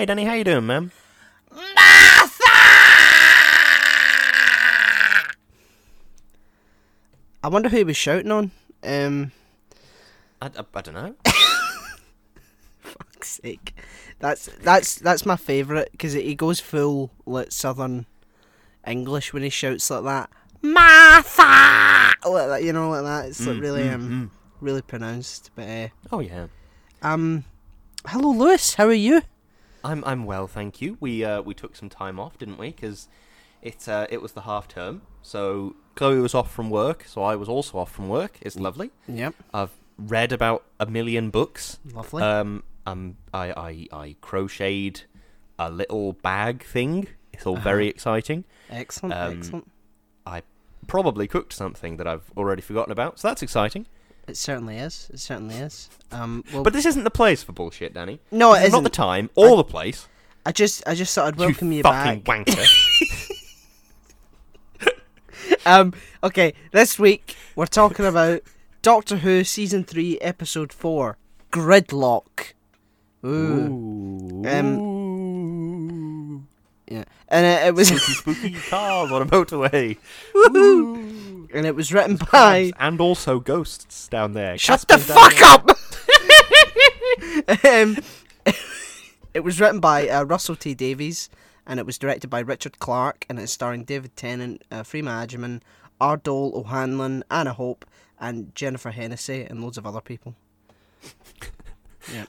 Hey, Danny, how you doing, man? Martha! I wonder who he was shouting on. Um, I, I, I don't know. fuck's sake. That's that's that's my favourite because he goes full like southern English when he shouts like that. Martha, like that, you know, like that. It's like Mm, really mm, um mm. really pronounced. But uh, Oh yeah, um, hello Lewis, how are you? I'm I'm well, thank you. We uh we took some time off, didn't we? Because it uh it was the half term, so Chloe was off from work, so I was also off from work. It's lovely. Yep, I've read about a million books. lovely. Um, um, I I I crocheted a little bag thing. It's all very exciting. excellent, um, excellent. I probably cooked something that I've already forgotten about, so that's exciting. It certainly is. It certainly is. Um, well, But this isn't the place for bullshit, Danny. no, it not the time or the place. I just I just thought I'd welcome you you, fucking back. wanker. Um, okay, this week we're talking about Doctor Who season three, episode four, Gridlock. Ooh, Um, yeah, and it, it was spooky, spooky cars on a motorway. and it was written by. and also ghosts down there. Shut the fuck up! um, it was written by uh, Russell T Davies, and it was directed by Richard Clark, and it's starring David Tennant, uh, Freema Agyeman, Ardal O'Hanlon, Anna Hope, and Jennifer Hennessy, and loads of other people.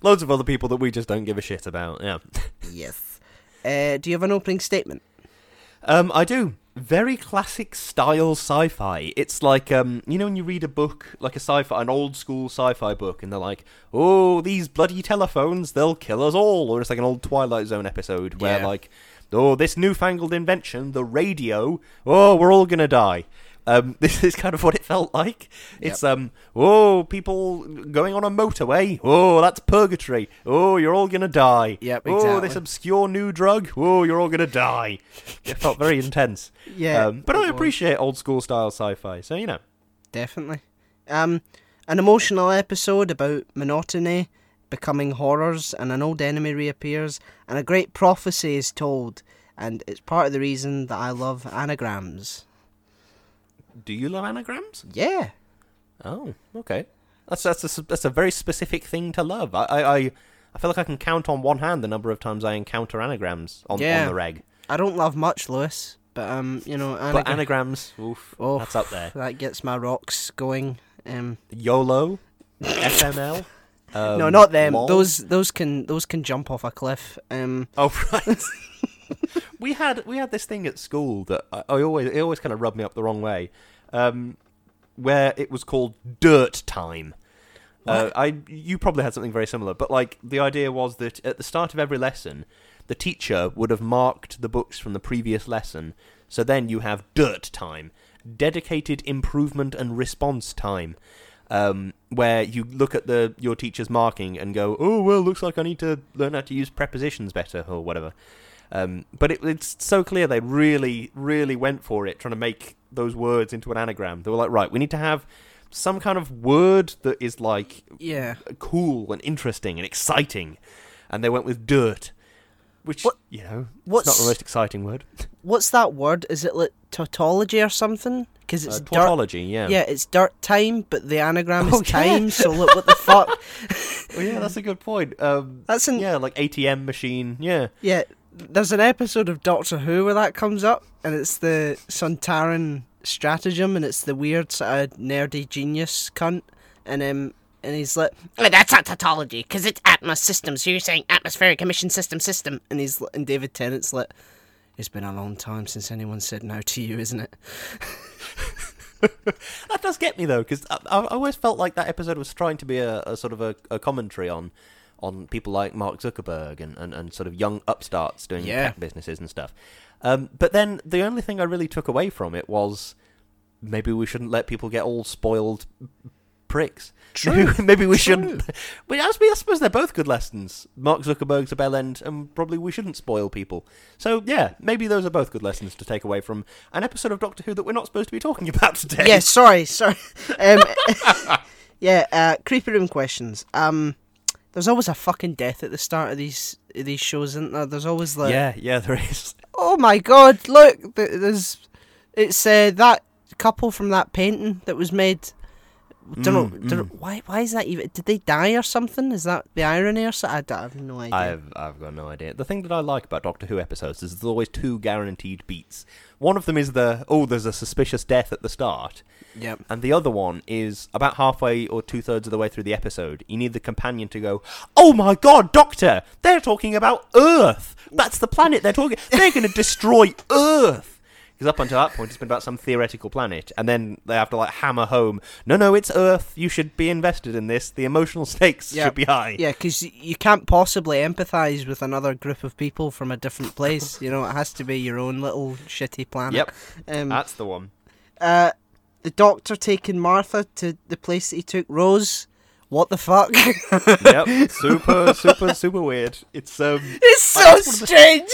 Loads of other people that we just don't give a shit about. Yeah. Yes. Uh, do you have an opening statement? Um, I do. Very classic style sci-fi. It's like um, you know when you read a book like a sci-fi, an old school sci-fi book, and they're like, "Oh, these bloody telephones, they'll kill us all," or it's like an old Twilight Zone episode where Yeah. like, "Oh, this newfangled invention, the radio, oh, we're all gonna die." Um, this is kind of what it felt like. It's um, oh, people going on a motorway. Oh, that's purgatory. Oh, you're all gonna die. Yep, Oh, this obscure new drug. Oh, you're all gonna die. It felt very intense. Yeah, Um, but I appreciate old school style sci-fi, so you know. Definitely. Um, an emotional episode about monotony becoming horrors, and an old enemy reappears, and a great prophecy is told, and it's part of the reason that I love anagrams. Do you love anagrams? Yeah. Oh, okay. That's that's a, that's a very specific thing to love. I, I I I feel like I can count on one hand the number of times I encounter anagrams on, Yeah. on the reg. I don't love much, Lewis, but um, you know, But anagram- anagrams, oof, Oh, that's up there. that gets my rocks going. Um, YOLO, FML. Um, no, not them. lol. Those those can those can jump off a cliff. Um, Oh right. we had we had this thing at school that I, I always it always kind of rubbed me up the wrong way, um, where it was called dirt time. Uh, I you probably had something very similar, but like the idea was that at the start of every lesson, the teacher would have marked the books from the previous lesson. So then you have dirt time, dedicated improvement and response time, um, where you look at the your teacher's marking and go, oh well, looks like I need to learn how to use prepositions better or whatever. Um, but it, it's so clear they really, really went for it, trying to make those words into an anagram. They were like, right, we need to have some kind of word that is like yeah. cool and interesting and exciting, and they went with dirt, which What- you know, it's what's- not the most exciting word. What's that word? Is it like tautology or something? Because it's Uh, dirt. yeah. Yeah, it's dirt time, but the anagram is Oh, yeah. time. So look, what the fuck? Oh, yeah, that's a good point. Um, That's an yeah, like ATM machine. Yeah, yeah. There's an episode of Doctor Who where that comes up, and it's the Sontaran stratagem, and it's the weird sort of nerdy genius cunt, and um, and he's like, Oh, that's not tautology, because it's Atmos system, so you're saying atmospheric emission system system. and he's and David Tennant's like, it's been a long time since anyone said no to you, isn't it? that does get me though, because I, I always felt like that episode was trying to be a, a sort of a, a commentary on on people like Mark Zuckerberg and, and, and sort of young upstarts doing Yeah. tech businesses and stuff. Um, but then the only thing I really took away from it was maybe we shouldn't let people get all spoiled pricks. True. Maybe, maybe we True. shouldn't. But I suppose, I suppose they're both good lessons. Mark Zuckerberg's a bell end, and probably we shouldn't spoil people. So yeah, maybe those are both good lessons to take away from an episode of Doctor Who that we're not supposed to be talking about today. Yeah, sorry, sorry. Um, yeah, uh, creepy room questions. Um, there's always a fucking death at the start of these these shows, isn't there? There's always like, yeah, yeah, there is. oh my god, look, there's it's uh, that couple from that painting that was made. Don't know, Mm, don't know why. Why is that even? Did they die or something? Is that the irony or something? I, I have no idea. I've I've got no idea. The thing that I like about Doctor Who episodes is there's always two guaranteed beats. One of them is the oh, there's a suspicious death at the start, Yep. and the other one is about halfway or two thirds of the way through the episode. You need the companion to go, "Oh my God, Doctor! They're talking about Earth. That's the planet they're talking. They're going to destroy Earth." Because up until that point, it's been about some theoretical planet, and then they have to like hammer home, "No, no, it's Earth. You should be invested in this. The emotional stakes Yeah. should be high." Yeah, because you can't possibly empathise with another group of people from a different place. you know, it has to be your own little shitty planet. Yep, Um, that's the one. uh, the doctor taking Martha to the place that he took Rose. What the fuck? yep, super, super, super weird. It's um, it's so That's one the- strange.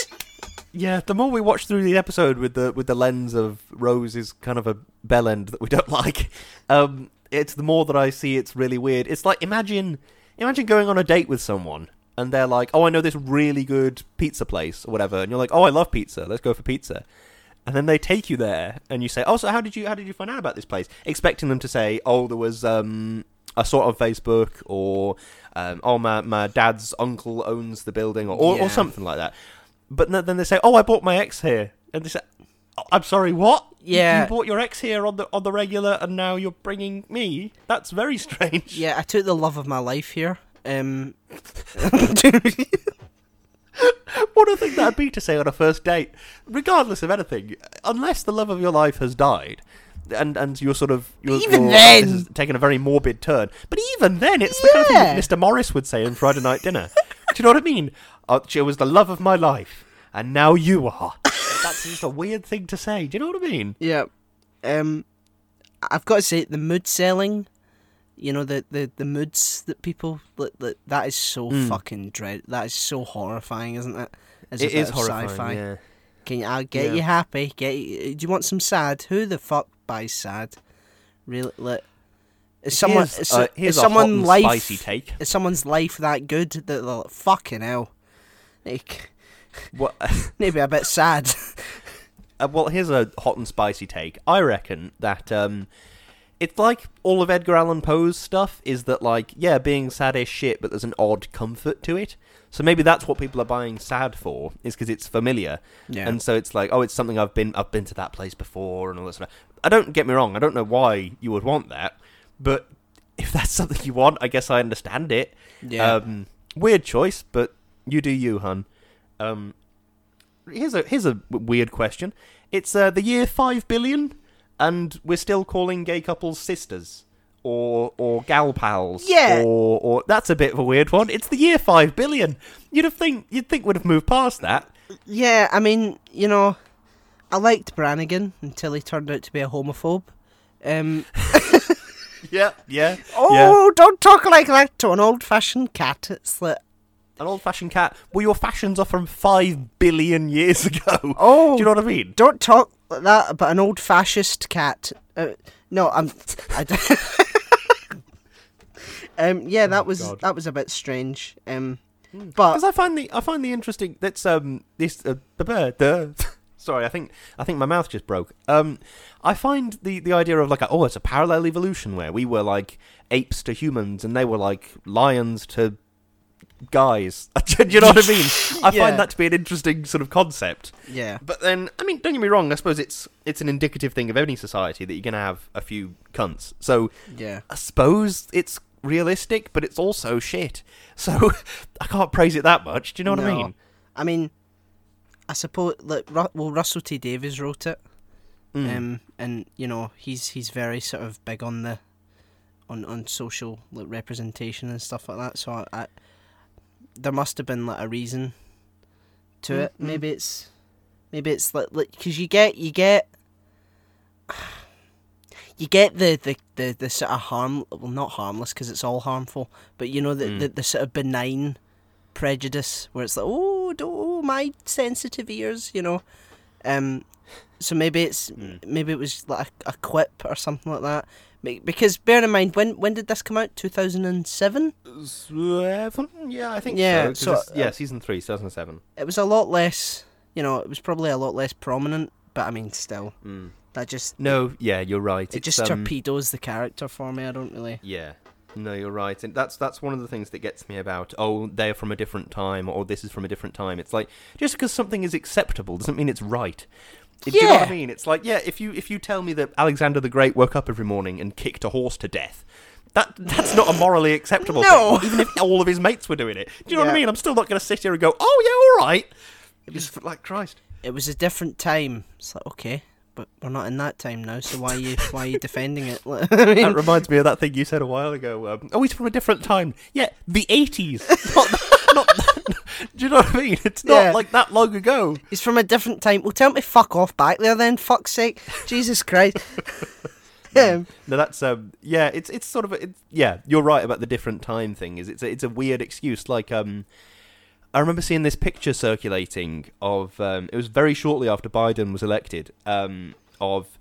Yeah. The more we watch through the episode with the with the lens of Rose is kind of a bell end that we don't like. Um, it's the more that I see it's really weird. It's like imagine, imagine going on a date with someone and they're like, "Oh, I know this really good pizza place or whatever," and you're like, "Oh, I love pizza. Let's go for pizza." And then they take you there, and you say, "Oh, so how did you how did you find out about this place?" Expecting them to say, "Oh, there was um, I saw it on Facebook," or um, "Oh, my my dad's uncle owns the building," or or, Yeah. or something like that. But then they say, "Oh, I bought my ex here," and they say, "Oh, "I'm sorry, what? Yeah. you bought your ex here on the on the regular, and now you're bringing me? That's very strange." Yeah, I took the love of my life here. Um, What a thing that'd be to say on a first date, regardless of anything, unless the love of your life has died, and and you're sort of you're, Even you're- then- taking a very morbid turn. But even then, it's the kind of thing that Mr. Morris would say in Friday Night Dinner. Do you know what I mean? Uh, she was the love of my life, and now you are. That's just a weird thing to say. Do you know what I mean? yeah. Um, I've got to say the mood selling. You know the, the, the moods that people that, that that is so Mm. fucking dread. That is so horrifying, isn't it? As It is horrifying. Sci-fi. Yeah. Can you, I'll get Yeah. you happy? Get you, do you want some sad? Who the fuck buys sad? Really? Like, is someone Here's, is, uh, is here's a hot someone and life spicy take. is someone's life that good that they're like, fucking hell? Like, What? maybe a bit sad. Uh, well, here's a hot and spicy take. I reckon that um, it's like all of Edgar Allan Poe's stuff is that like yeah, being sad is shit, but there's an odd comfort to it. So maybe that's what people are buying sad for is because it's familiar, Yeah. and so it's like oh, it's something I've been I've been to that place before and all this stuff. I don't get me wrong, I don't know why you would want that, but if that's something you want, I guess I understand it. yeah. Um, weird choice, but you do you, hun. Um, here's a here's a weird question. It's uh, the year five billion, and we're still calling gay couples sisters or or gal pals. Yeah. Or or that's a bit of a weird one. It's the year five billion. You'd have think you'd think would have moved past that. yeah, I mean, you know, I liked Brannigan until he turned out to be a homophobe. Um, Yeah, yeah. oh, don't talk like that to an old-fashioned cat. It's like, An old-fashioned cat. Well, your fashions are from five billion years ago. oh, Do you know what I mean? don't talk like that about an old fascist cat. Uh, no, I'm. I d- um, yeah, that was Oh, God. that was a bit strange. Um, Because but I find the I find the interesting that's um this uh, the bird the sorry I think I think my mouth just broke um I find the the idea of like a, oh it's a parallel evolution where we were like apes to humans and they were like lions to guys do you know what I mean I Yeah. find that to be an interesting sort of concept yeah, but then I mean don't get me wrong I suppose it's it's an indicative thing of any society that you're gonna have a few cunts so yeah, I suppose it's realistic, but it's also shit. So I can't praise it that much. Do you know what I mean? I mean, I suppose like Ru- well, Russell T Davies wrote it. Mm. um, and you know he's he's very sort of big on the on on social like, representation and stuff like that. So I, I there must have been like a reason to Mm, it. Maybe it's maybe it's like because you get you get you get the the the, the sort of harm well not harmless because it's all harmful, but you know the, Mm. the the sort of benign prejudice where it's like oh don't oh my sensitive ears you know um so maybe it's Mm. maybe it was like a, a quip or something like that Be- Because bear in mind, when when did this come out? Two thousand and seven. Seven? Yeah, I think Yeah, so. 'cause so, yeah, uh, season three, 2007. It was a lot less. You know, it was probably a lot less prominent. But I mean, still, Mm. that just No, yeah, you're right. it It's, just um, torpedoes the character for me. I don't really. Yeah. No, you're right. And that's that's one of the things that gets me about oh, they're from a different time or this is from a different time. It's like just because something is acceptable doesn't mean it's right. Do you know what I mean? It's like yeah, if you if you tell me that Alexander the Great woke up every morning and kicked a horse to death, that that's not a morally acceptable No. thing. Even if all of his mates were doing it. Do you know what I mean? I'm still not going to sit here and go, "Oh yeah, all right." It was like Christ. It was a different time. It's like okay, but we're not in that time now. So why are you why are you defending it? I That reminds me of that thing you said a while ago. Um, oh, he's from a different time. Yeah, the 80s. Not, not, do you know what I mean? It's not Yeah. like that long ago. he's from a different time. Well, tell him to fuck off back there then. Fuck's sake, Jesus Christ. um, No, that's um, yeah. It's it's sort of a, it's, yeah. You're right about the different time thing. Is it's a, it's a weird excuse. Like um, I remember seeing this picture circulating of um, it was very shortly after Biden was elected. Um, of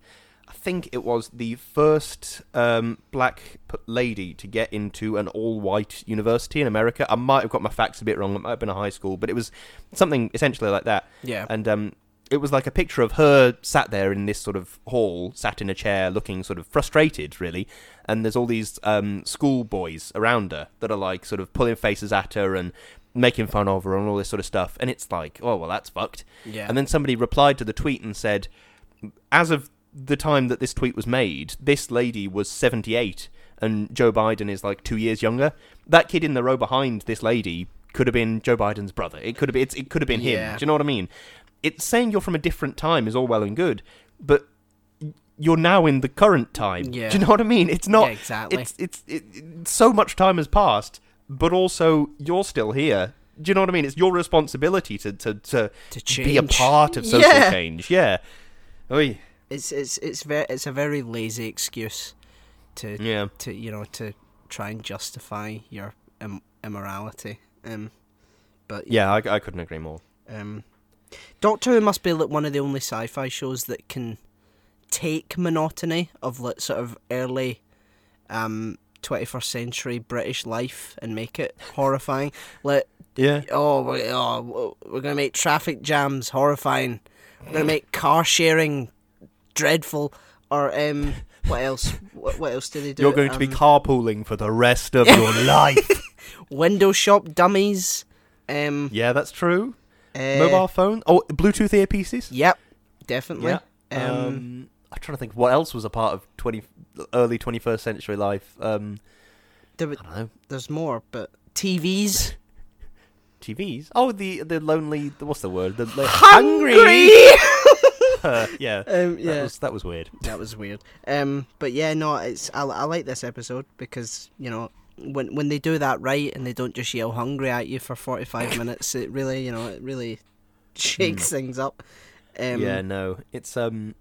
think it was the first um black lady to get into an all-white university in America. I might have got my facts a bit wrong. It might have been a high school, but it was something essentially like that. yeah. And um, it was like a picture of her sat there in this sort of hall, sat in a chair, looking sort of frustrated, really. And there's all these um, schoolboys around her that are like sort of pulling faces at her and making fun of her and all this sort of stuff. And it's like, oh well, that's fucked. yeah. And then somebody replied to the tweet and said, as of the time that this tweet was made, this lady was 78 and Joe Biden is like two years younger. That kid in the row behind this lady could have been Joe Biden's brother. It could have been, it's, it could have been Yeah. him. Do you know what I mean? It's saying you're from a different time is all well and good, but you're now in the current time. Yeah. Do you know what I mean? It's not. Yeah, exactly. It's it's it, it- so much time has passed, but also you're still here. Do you know what I mean? It's your responsibility to to to, To be a part of social Yeah. change. Yeah. Oy. It's it's it's very it's a very lazy excuse to Yeah. to you know to try and justify your Im- immorality. Um, but Yeah, I, I couldn't agree more. Um, Doctor Who must be like one of the only sci-fi shows that can take monotony of like sort of early um 21st century British life and make it horrifying. Like Yeah. oh, we- oh we're gonna make traffic jams horrifying. We're gonna make car sharing dreadful. Or um, what else? What, what else did they do? You're going to be Um, carpooling for the rest of your life. window shop dummies. Um, Yeah, that's true. uh, Mobile phone. Oh, Bluetooth earpieces. Yep, definitely. Yeah. Um, Um, I'm trying to think what else was a part of 20 early 21st century life. Um, there, I don't know. there's more, but TVs. TVs. Oh, the the lonely. The, what's the word? The, the Hungry. Uh, yeah. um, That yeah, was that was weird. that was weird. Um, but yeah, no, it's I, I like this episode because you know when when they do that right and they don't just yell hungry at you for forty five minutes, it really you know it really shakes things up. Um, yeah, no, it's um,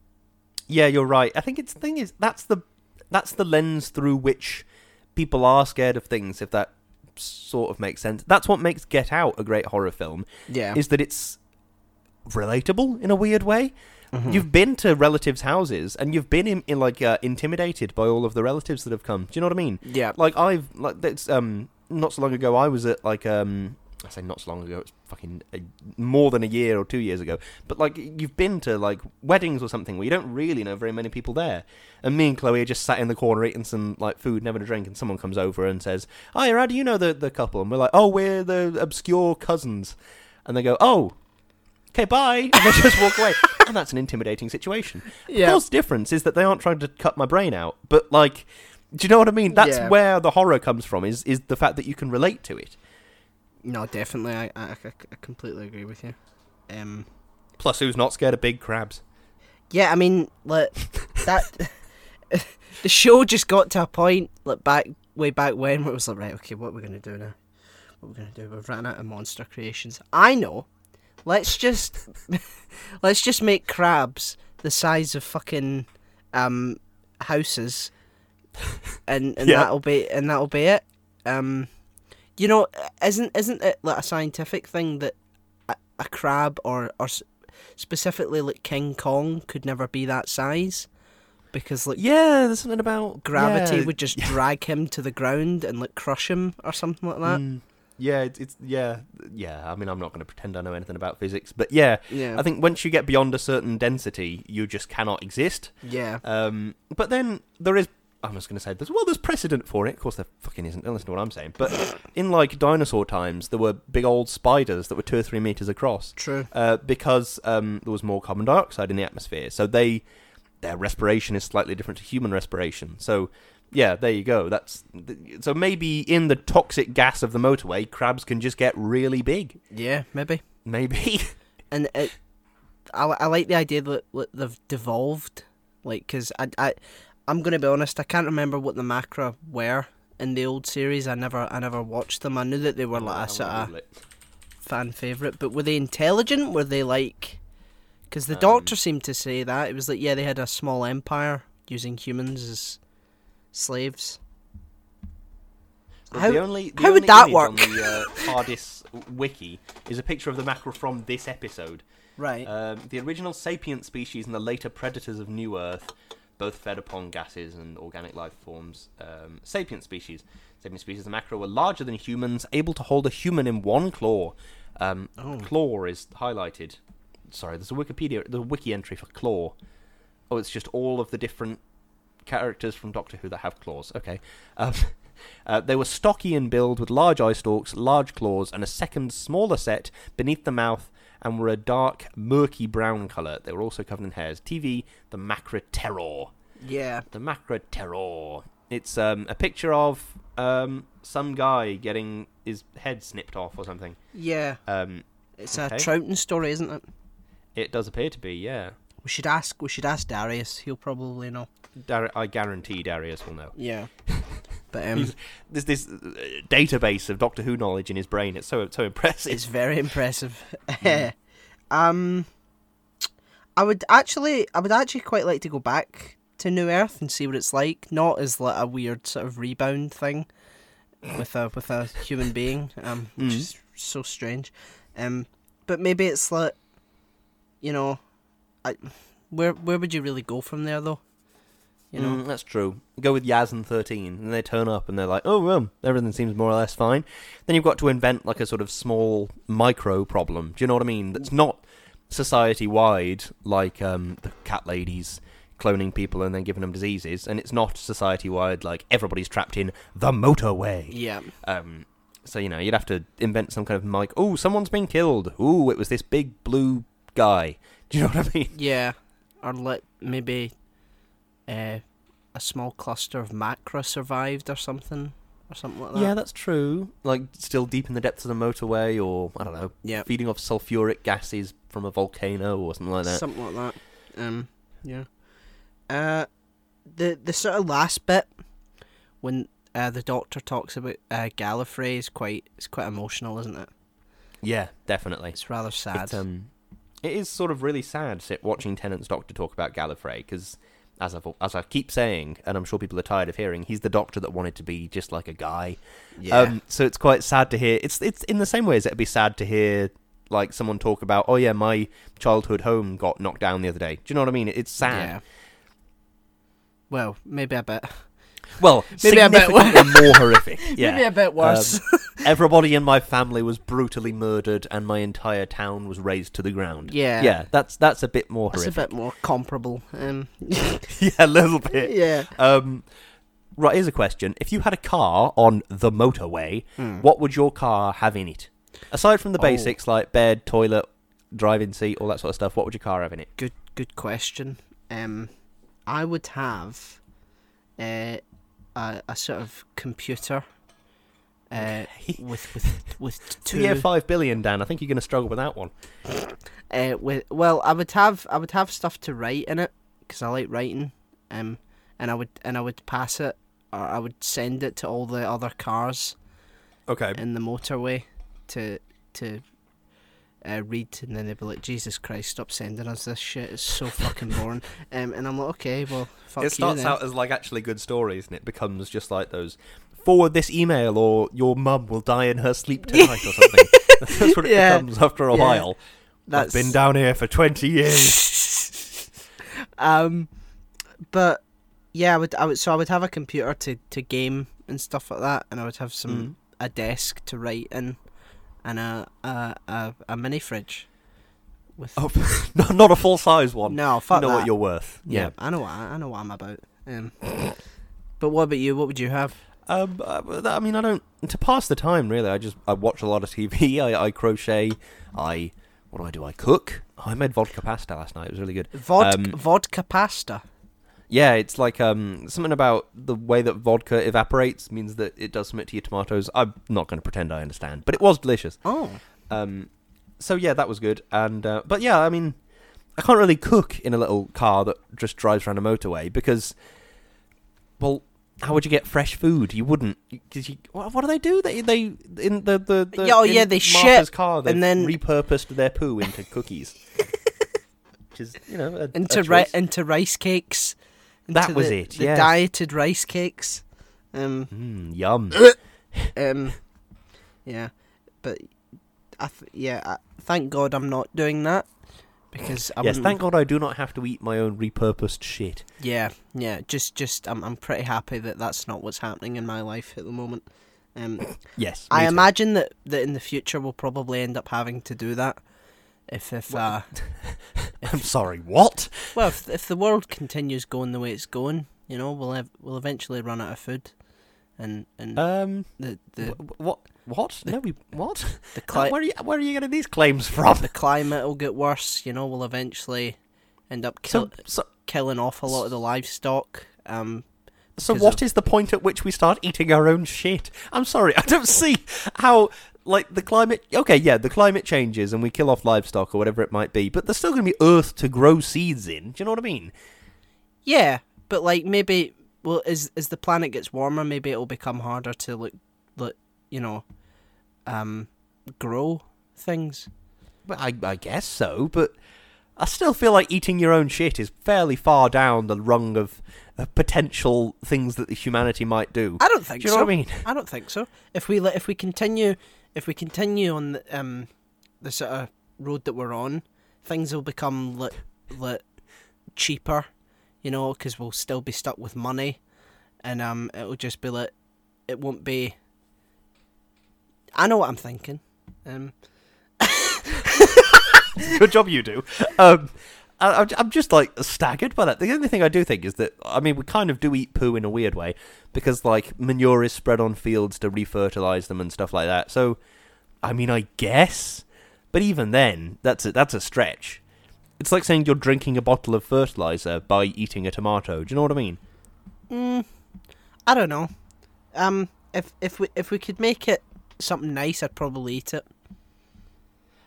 yeah, you're right. I think it's the thing is that's the that's the lens through which people are scared of things. If that sort of makes sense, that's what makes Get Out a great horror film. yeah, Is that it's relatable in a weird way. Mhm. You've been to relatives' houses and you've been in, in like uh, intimidated by all of the relatives that have come. Do you know what I mean? yeah, Like I've like that's um not so long ago I was at like um I say not so long ago it's fucking a, more than a year or two years ago but like you've been to like weddings or something where you don't really know very many people there and me and Chloe are just sat in the corner eating some like food and having a drink and someone comes over and says hi how do you know the the couple and we're like oh we're the obscure cousins and they go oh okay bye and they just walk away and that's an intimidating situation yeah. of course, the difference is that they aren't trying to cut my brain out, but like, do you know what I mean? That's Yeah. where the horror comes from. Is is the fact that you can relate to it. No, definitely, I, I I completely agree with you. Um, Plus, who's not scared of big crabs? Yeah, I mean, like that. the show just got to a point, like back way back when, where it was like, right, okay, what are we gonna do now? What are we gonna do? We've ran out of monster creations. I know. Let's just let's just make crabs the size of fucking um houses, and and Yeah. that'll be and that'll be it. Um, you know, isn't isn't it like a scientific thing that a, a crab or or specifically like King Kong could never be that size because like Yeah, there's something about gravity yeah, would just drag him to the ground and like crush him or something like that. Mm, yeah, it's, it's yeah, yeah. I mean, I'm not going to pretend I know anything about physics, but yeah, Yeah, I think once you get beyond a certain density, you just cannot exist. yeah, Um, but then there is. I was going to say, there's, well, there's precedent for it. Of course, there fucking isn't. Don't listen to what I'm saying. But in like dinosaur times, there were big old spiders that were two or three meters across. true. uh, because um, there was more carbon dioxide in the atmosphere. So they their respiration is slightly different to human respiration. So yeah, there you go. That's so maybe in the toxic gas of the motorway, crabs can just get really big. Yeah, maybe. Maybe. and it, I, I like the idea that, that they've devolved, like, because I, I, I'm gonna be honest, I can't remember what the macra were in the old series. I never, I never watched them. I knew that they were like a sort of fan favorite, but were they intelligent? Were they like? Because the Um, Doctor seemed to say that it was like, yeah, they had a small empire using humans as slaves. So How- the only, the how would that image work? on the uh, TARDIS wiki is a picture of the Macra from this episode. Right. Um, the original sapient species and the later predators of New Earth both fed upon gases and organic life forms. Um, sapient species. Sapient species of macra were larger than humans, able to hold a human in one claw. Um, Oh. Claw is highlighted. Sorry, there's a Wikipedia, the wiki entry for claw. Oh, it's just all of the different characters from Doctor Who that have claws. Okay. Um, uh, they were stocky in build with large eye stalks, large claws, and a second smaller set beneath the mouth, and were a dark, murky brown colour. They were also covered in hairs. TV, the Macra Terror. yeah. The Macra Terror. It's um, a picture of um, some guy getting his head snipped off or something. Yeah. Um, It's Okay. a Troughton story, isn't it? it does appear to be, yeah. We should ask. We should ask Darius. He'll probably know. Dar- I guarantee Darius will know. Yeah. But um, There's this uh, database of Doctor Who knowledge in his brain. It's so so impressive. it's very impressive. um, I would actually, I would actually quite like to go back to New Earth and see what it's like. Not as like a weird sort of rebound thing with a with a human being, um, which Mhm. is so strange. Um, but maybe it's like, you know, I, where where would you really go from there though? You know. Mm, that's true. Go with Yaz and 13, and they turn up and they're like, oh, well, everything seems more or less fine. Then you've got to invent like a sort of small micro problem. Do you know what I mean? That's not society wide, like um, the cat ladies cloning people and then giving them diseases, and it's not society wide, like everybody's trapped in the motorway. Yeah. Um, so, you know, you'd have to invent some kind of mic. Oh, someone's been killed. Oh, it was this big blue guy. Do you know what I mean? Yeah, or let maybe uh, a small cluster of macra survived or something, or something like that. Yeah, that's true. Like still deep in the depths of the motorway, or I don't know, yeah, feeding off sulfuric gases from a volcano or something like that. something like that. Um, yeah. Uh, the the sort of last bit when uh, the doctor talks about uh, Gallifrey is quite it's quite emotional, isn't it? yeah, definitely. It's rather sad. It, um, it is sort of really sad sit watching Tennant's Doctor talk about Gallifrey because, as I as I keep saying, and I'm sure people are tired of hearing, he's the Doctor that wanted to be just like a guy. yeah, Um, so it's quite sad to hear. It's it's in the same way as it'd be sad to hear like someone talk about, oh yeah, my childhood home got knocked down the other day. Do you know what I mean? It's sad. Yeah. Well, maybe a bit. Well, Maybe a bit significantly more horrific. Yeah. Maybe a bit worse. Everybody in my family was brutally murdered, and my entire town was razed to the ground. Yeah. yeah, that's that's a bit more That's a bit more comparable. Um, yeah, a little bit. yeah. Um, right, here's a question: If you had a car on the motorway, Hmm. what would your car have in it? Aside from the Oh. basics like bed, toilet, driving seat, all that sort of stuff, what would your car have in it? Good, good question. Um, I would have uh, a a sort of computer. Uh, with with with two. Yeah, five billion, Dan. I think you're going to struggle with that one. uh, with well, I would have I would have stuff to write in it because I like writing. Um, and I would and I would pass it or I would send it to all the other cars Okay. in the motorway to to uh, read, and then they'd be like, "Jesus Christ, stop sending us this shit! It's so fucking boring." Um, and I'm like, "Okay, well, fuck it starts you then." out as like actually good stories, and it becomes just like those. Forward this email, or your mum will die in her sleep tonight, or something. That's what it Yeah. becomes after a Yeah. while. That's I've been down here for twenty years. um, but yeah, I would, I would. So I would have a computer to, to game and stuff like that, and I would have some Mm. a desk to write in, and a a a, a mini fridge. With Oh, not a full size one. no, you fuck know that. what you're worth. yeah, I know what I, I know what I'm about. Um, but what about you? What would you have? Um, uh, I mean, I don't to pass the time really. I just I watch a lot of TV. I, I crochet. I what do I do? I cook. I made vodka pasta last night. It was really good. Vodka, Um, vodka pasta. Yeah, it's like um something about the way that vodka evaporates means that it does something to your tomatoes. I'm not going to pretend I understand, but it was delicious. Oh, Um, so yeah, that was good. And uh, but yeah, I mean, I can't really cook in a little car that just drives around a motorway because, well, how would you get fresh food? You wouldn't. Because you, what, what do they do? They they in the the, the oh, yeah, they Martha's shit car and then- repurposed their poo into cookies. Which is you know a, into a ri- into rice cakes. That was the, it, The yes. dieted rice cakes. Um, Mm, yum. um, yeah, but I th- yeah, I, thank God I'm not doing that because I yes, thank God I do not have to eat my own repurposed shit. Yeah, yeah, just just I'm I'm pretty happy that that's not what's happening in my life at the moment. Um, Yes, I too. imagine that that in the future we'll probably end up having to do that. If if uh, I'm sorry. What? well if if the world continues going the way it's going, you know, we'll ev- we'll eventually run out of food, and and Um. the the wh- what? What? No, we what? the cli- where are you? Where are you getting these claims from? the climate will get worse. You know, we'll eventually end up kill- So, so, killing off a lot of the livestock. Um, so what of- is the point at which we start eating our own shit? I'm sorry, I don't see how. Like the climate, okay, yeah, the climate changes and we kill off livestock or whatever it might be, but there's still going to be earth to grow seeds in. Do you know what I mean? Yeah, but like maybe well, as as the planet gets warmer, maybe it'll become harder to look, look, you know, um, grow things. But I, I guess so, but I still feel like eating your own shit is fairly far down the rung of uh, potential things that humanity might do. I don't think Do you know so. what I mean? I don't think so. If we let, if we continue, if we continue on the um, the sort of road that we're on, things will become lit, lit cheaper, you know, because we'll still be stuck with money, and um, it'll just be like, it won't be. I know what I'm thinking. Um, Good job you do. Um, I, I'm- just like staggered by that. The only thing I do think is that I mean we kind of do eat poo in a weird way because like manure is spread on fields to refertilize them and stuff like that. So, I mean, I guess, but even then, that's a, that's a stretch. It's like saying you're drinking a bottle of fertilizer by eating a tomato. Do you know what I mean? mm, I don't know. Um, if if we if we could make it something nice, I'd probably eat it.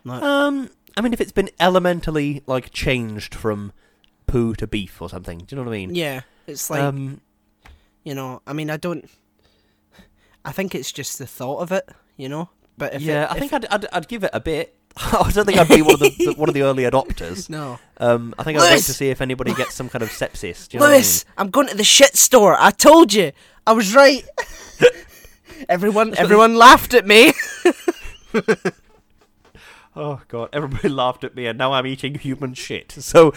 Like, Um, I mean, if it's been elementally like changed from poo to beef or something, do you know what I mean? yeah, it's like um, you know. I mean, I don't. I think it's just the thought of it, you know. But if yeah, it, I think I'd, I'd I'd give it a bit. I don't think I'd be one of the, the one of the early adopters. no, Um, I think I'd wait Lewis! to see if anybody gets some kind of sepsis. Do you know what I Lewis, I'm going to the shit store. I told you, I was right. everyone, everyone laughed at me. mean? Oh god, everybody laughed at me, and now I'm eating human shit. So,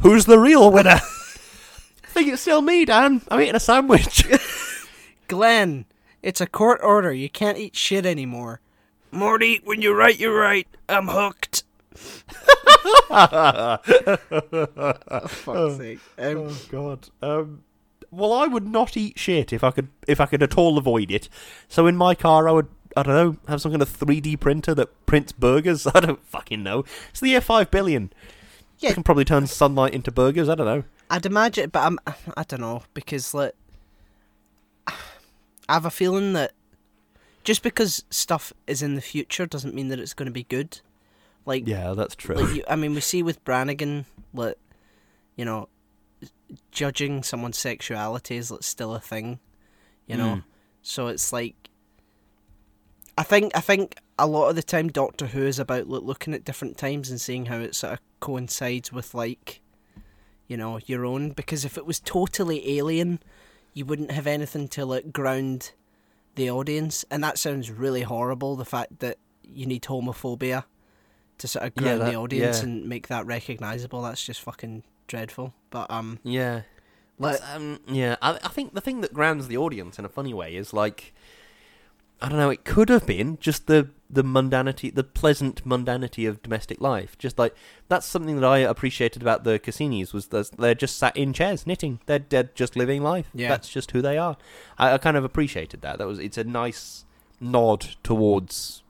who's the real winner? I think it's still me, Dan. I'm eating a sandwich. Glenn, it's a court order. You can't eat shit anymore. Morty, when you're right, you're right. I'm hooked. oh, fuck's sake. Um, oh god. Um, well, I would not eat shit if I could if I could at all avoid it. So in my car, I would I don't know have some kind of 3D printer that prints burgers. I don't fucking know. It's the year five billion. Yeah. I can probably turn sunlight into burgers. I don't know. I'd imagine, but I'm, I don't know because like I have a feeling that just because stuff is in the future doesn't mean that it's going to be good. Like, Yeah, that's true. like you, I mean, we see with Brannigan, like you know, judging someone's sexuality is like, still a thing, you know. Mm. So it's like, I think I think a lot of the time Doctor Who is about like, looking at different times and seeing how it sort of coincides with like, you know, your own. Because if it was totally alien, you wouldn't have anything to like ground the audience, and that sounds really horrible. The fact that you need homophobia to sort of Yeah, ground that- the audience yeah. and make that recognizable. That's just fucking dreadful. But um, Yeah. Like, Um, yeah, I, I think the thing that grounds the audience in a funny way is like, I don't know. It could have been just the the mundanity, the pleasant mundanity of domestic life. Just like that's something that I appreciated about the Cassinis was that they're just sat in chairs knitting. They're they're just living life. Yeah. that's just who they are. I, I kind of appreciated that. That was it's a nice nod towards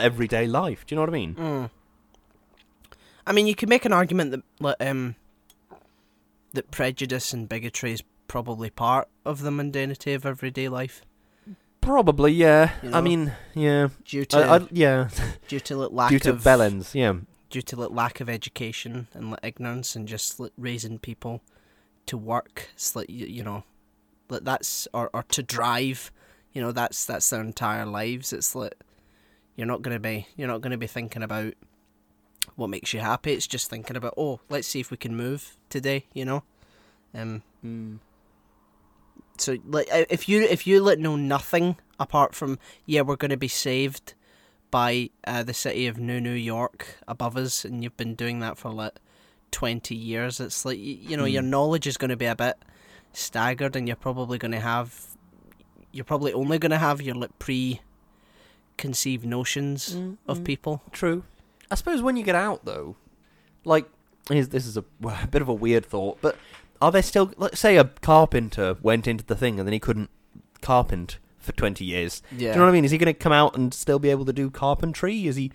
everyday life. Do you know what I mean? Mm. I mean, you could make an argument that um, that prejudice and bigotry is probably part of the mundanity of everyday life. Probably, yeah. You I mean, yeah, Due to I, I, yeah. due to like, lack Due to of bellends, yeah. due to lack of education and ignorance and just raising people to work. Like you, you know, like that's or or to drive. You know, that's that's their entire lives. It's like you're not gonna be you're not gonna be thinking about what makes you happy. It's just thinking about oh, let's see if we can move today. You know, um. Mm. So like if you if you let know nothing apart from yeah we're going to be saved by uh, the city of New New York above us and you've been doing that for like 20 years it's like you, you know your Hmm. knowledge is going to be a bit staggered and you're probably going to have you're probably only going to have your like pre conceived notions Mm, of mm. people True. I suppose when you get out, though, like this is a, a bit of a weird thought, but are there still, let's say, a carpenter went into the thing and then he couldn't carpent for twenty years? yeah Do you know what I mean? Is he going to come out and still be able to do carpentry? Is he?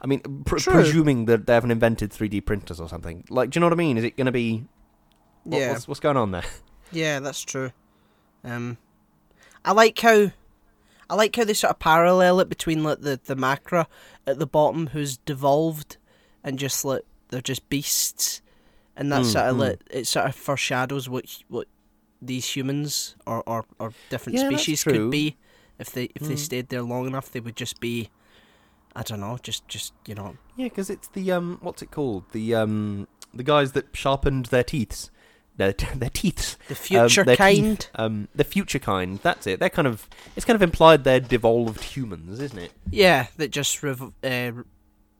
I mean, pr- presuming that they haven't invented 3D printers or something. Like, do you know what I mean? Is it going to be? what- yeah What's, what's going on there? Yeah, that's true. Um, I like how, I like how they sort of parallel it between like the the macra at the bottom who's devolved, and just like they're just beasts, and that Mm, sort of mm. it sort of foreshadows what what these humans or or, or different Yeah, species could be if they if they Mm. stayed there long enough. They would just be, I don't know, just just you know, Yeah, because it's the um, what's it called? The um, the guys that sharpened their teeth, their their teeth. the future teeth. kind. Um, the future kind. That's it. They're kind of. It's kind of implied they're devolved humans, isn't it? Yeah, that just rev- uh,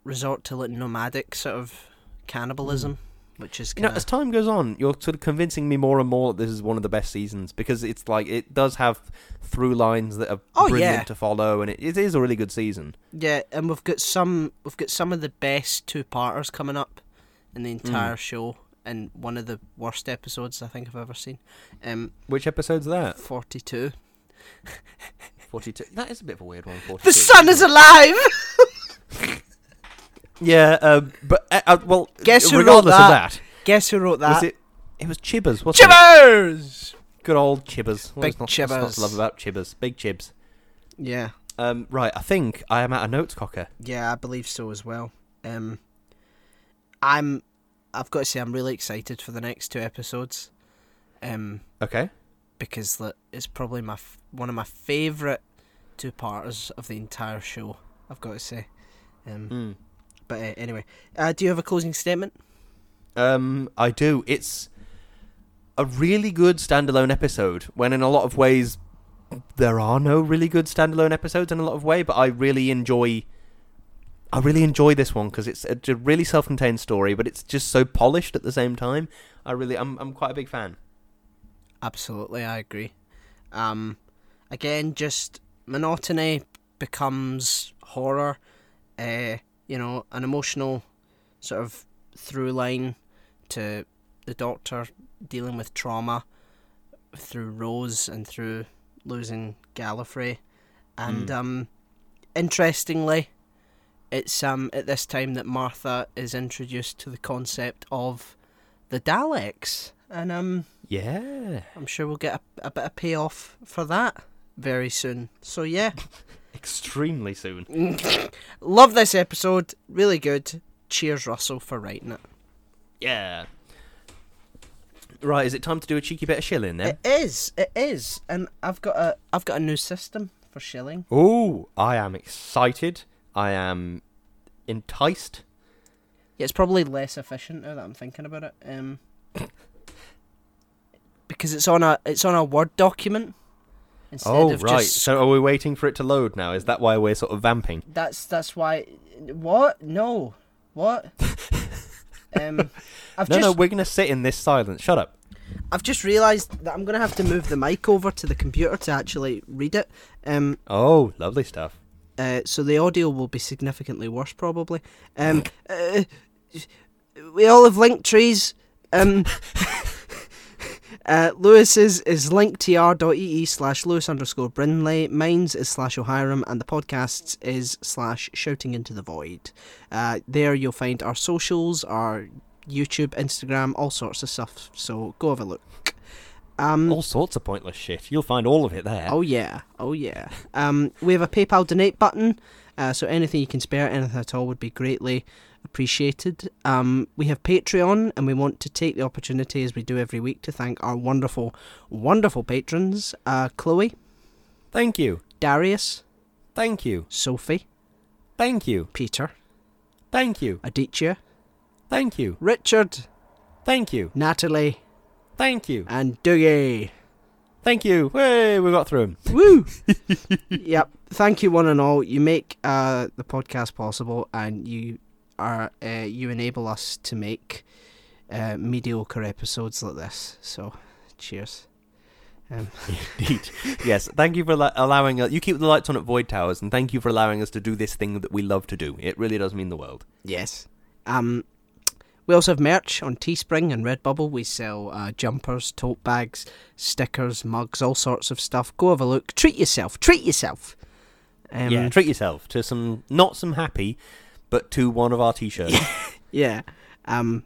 resort to like nomadic sort of cannibalism, which is You know, as time goes on, you're sort of convincing me more and more that this is one of the best seasons because it's like it does have through lines that are Oh, brilliant yeah. to follow, and it, it is a really good season. yeah, and we've got some we've got some of the best two parters coming up in the entire show, and one of the worst episodes I think I've ever seen. Um, Which episode's that? forty two. Forty-two. That is a bit of a weird one. 42. The sun is alive. Yeah, um, but uh, uh, well, Guess who wrote regardless of that? that, Guess who wrote was that? it? It was Chibbers, wasn't it? Chibbers. Good old Chibbers. Big not, what's not to love about Chibbers? Big Chibs. Yeah, Um, right, I think I am out of notes, Cocker. yeah, I believe so as well. Um, I'm. I've got to say, I'm really excited for the next two episodes. Um, Okay. because like, it's probably my f- one of my favourite two parters of the entire show. I've got to say. Um, Mm. But uh, anyway, uh, do you have a closing statement? Um, I do. It's a really good standalone episode. When in a lot of ways, there are no really good standalone episodes in a lot of way. But I really enjoy. I really enjoy this one because it's a, really self-contained story, but it's just so polished at the same time. I really, I'm, I'm quite a big fan. Absolutely, I agree. Um, again, just monotony becomes horror. Uh, you know, an emotional sort of through line to the doctor dealing with trauma through Rose and through losing Gallifrey, and Mm. um, interestingly, it's um at this time that Martha is introduced to the concept of the Daleks, and um. Yeah. I'm sure we'll get a, a bit of payoff for that very soon. So yeah, Extremely soon. love this episode. Really good. Cheers, Russell, for writing it. Yeah. Right, is it time to do a cheeky bit of shilling then? It is. It is. And I've got a I've got a new system for shilling. Oh, I am excited. I am enticed. Yeah, it's probably less efficient now that I'm thinking about it. Um, because it's on a it's on a Word document instead oh, right. just. So are we waiting for it to load now? Is that why we're sort of vamping? That's that's why. What? No. What? um, I've no, just no, we're going to sit in this silence. Shut up. I've just realised that I'm going to have to move the mic over to the computer to actually read it. Um, Oh, lovely stuff. uh, so the audio will be significantly worse, probably. Um, uh, we all have link trees. Um, uh, Lewis's is linktr.ee slash Lewis underscore Brindley. Mine's is slash O'Hiram, and the podcast's is slash Shouting into the Void. Uh, there you'll find our socials, our YouTube, Instagram, all sorts of stuff. So go have a look. Um, All sorts of pointless shit. You'll find all of it there. Oh yeah, oh yeah. Um, we have a PayPal donate button, uh, so anything you can spare, anything at all, would be greatly appreciated. Um, we have Patreon, and we want to take the opportunity, as we do every week, to thank our wonderful, wonderful patrons: uh, Chloe, Thank you. Darius, Thank you. Sophie, Thank you. Peter, Thank you. Aditya, Thank you. Richard, Thank you. Natalie, Thank you. and Dougie. Thank you. Hey, we got through. Woo! yep. Thank you, one and all. You make uh, the podcast possible, and you are uh, you enable us to make uh, mediocre episodes like this. So, cheers. Um, Indeed. yes. Thank you for la- allowing us. You keep the lights on at Void Towers, and thank you for allowing us to do this thing that we love to do. It really does mean the world. yes. Um, we also have merch on Teespring and Redbubble. We sell uh, jumpers, tote bags, stickers, mugs, all sorts of stuff. Go have a look. Treat yourself. Treat yourself. Um, yeah. Treat yourself to some, not some happy, but to one of our t-shirts. Yeah. Um,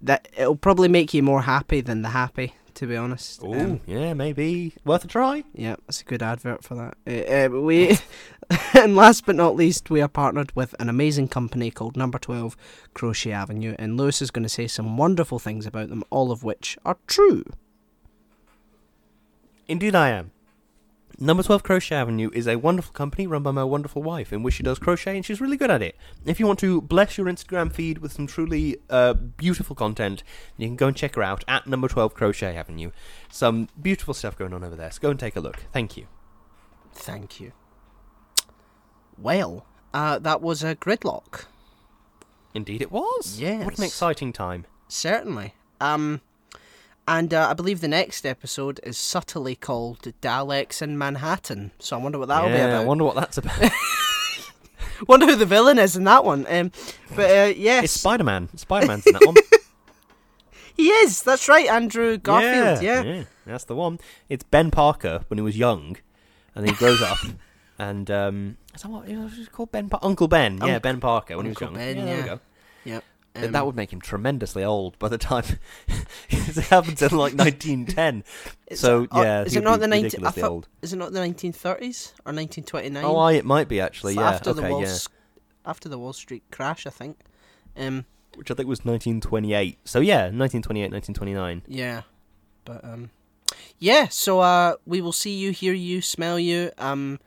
that it'll probably make you more happy than the happy, to be honest. Ooh, Um, yeah, maybe worth a try. yeah, that's a good advert for that. Uh, uh, we, and last but not least, we are partnered with an amazing company called Number Twelve Crochet Avenue, and Lewis is going to say some wonderful things about them, all of which are true. Indeed, I am. Number 12 Crochet Avenue is a wonderful company run by my wonderful wife, in which she does crochet and she's really good at it. If you want to bless your Instagram feed with some truly uh, beautiful content, you can go and check her out at Number 12 Crochet Avenue. Some beautiful stuff going on over there, so go and take a look. Thank you. Thank you. Well, uh, that was a gridlock. Indeed, it was. Yes. What an exciting time. Certainly. Um, and uh, I believe the next episode is subtly called Daleks in Manhattan. So I wonder what that'll be about. I wonder what that's about. Wonder who the villain is in that one. Um, but uh, yes, it's Spider Man. Spider Man's in that one. he is. That's right, Andrew Garfield. Yeah, that's the one. It's Ben Parker when he was young, and then he grows up, and um, is that what he was called? Ben, pa- Uncle Ben. Yeah, Ben Parker when Uncle he was Ben, young. there we go. Um, that would make him tremendously old by the time it happens in like 1910. So oh, yeah, is it not the 19? Thought, is it not the 1930s or 1929? Oh, I, it might be actually. It's Yeah, after the Wall yeah. After the Wall Street crash, I think. Um, Which I think was 1928. So yeah, 1928, 1929. yeah, but um, yeah. So uh, we will see you, hear you, smell you. Um,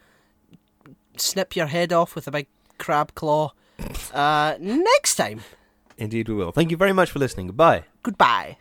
snip your head off with a big crab claw. Uh, next time. Indeed, we will. Thank you very much for listening. Goodbye. Goodbye.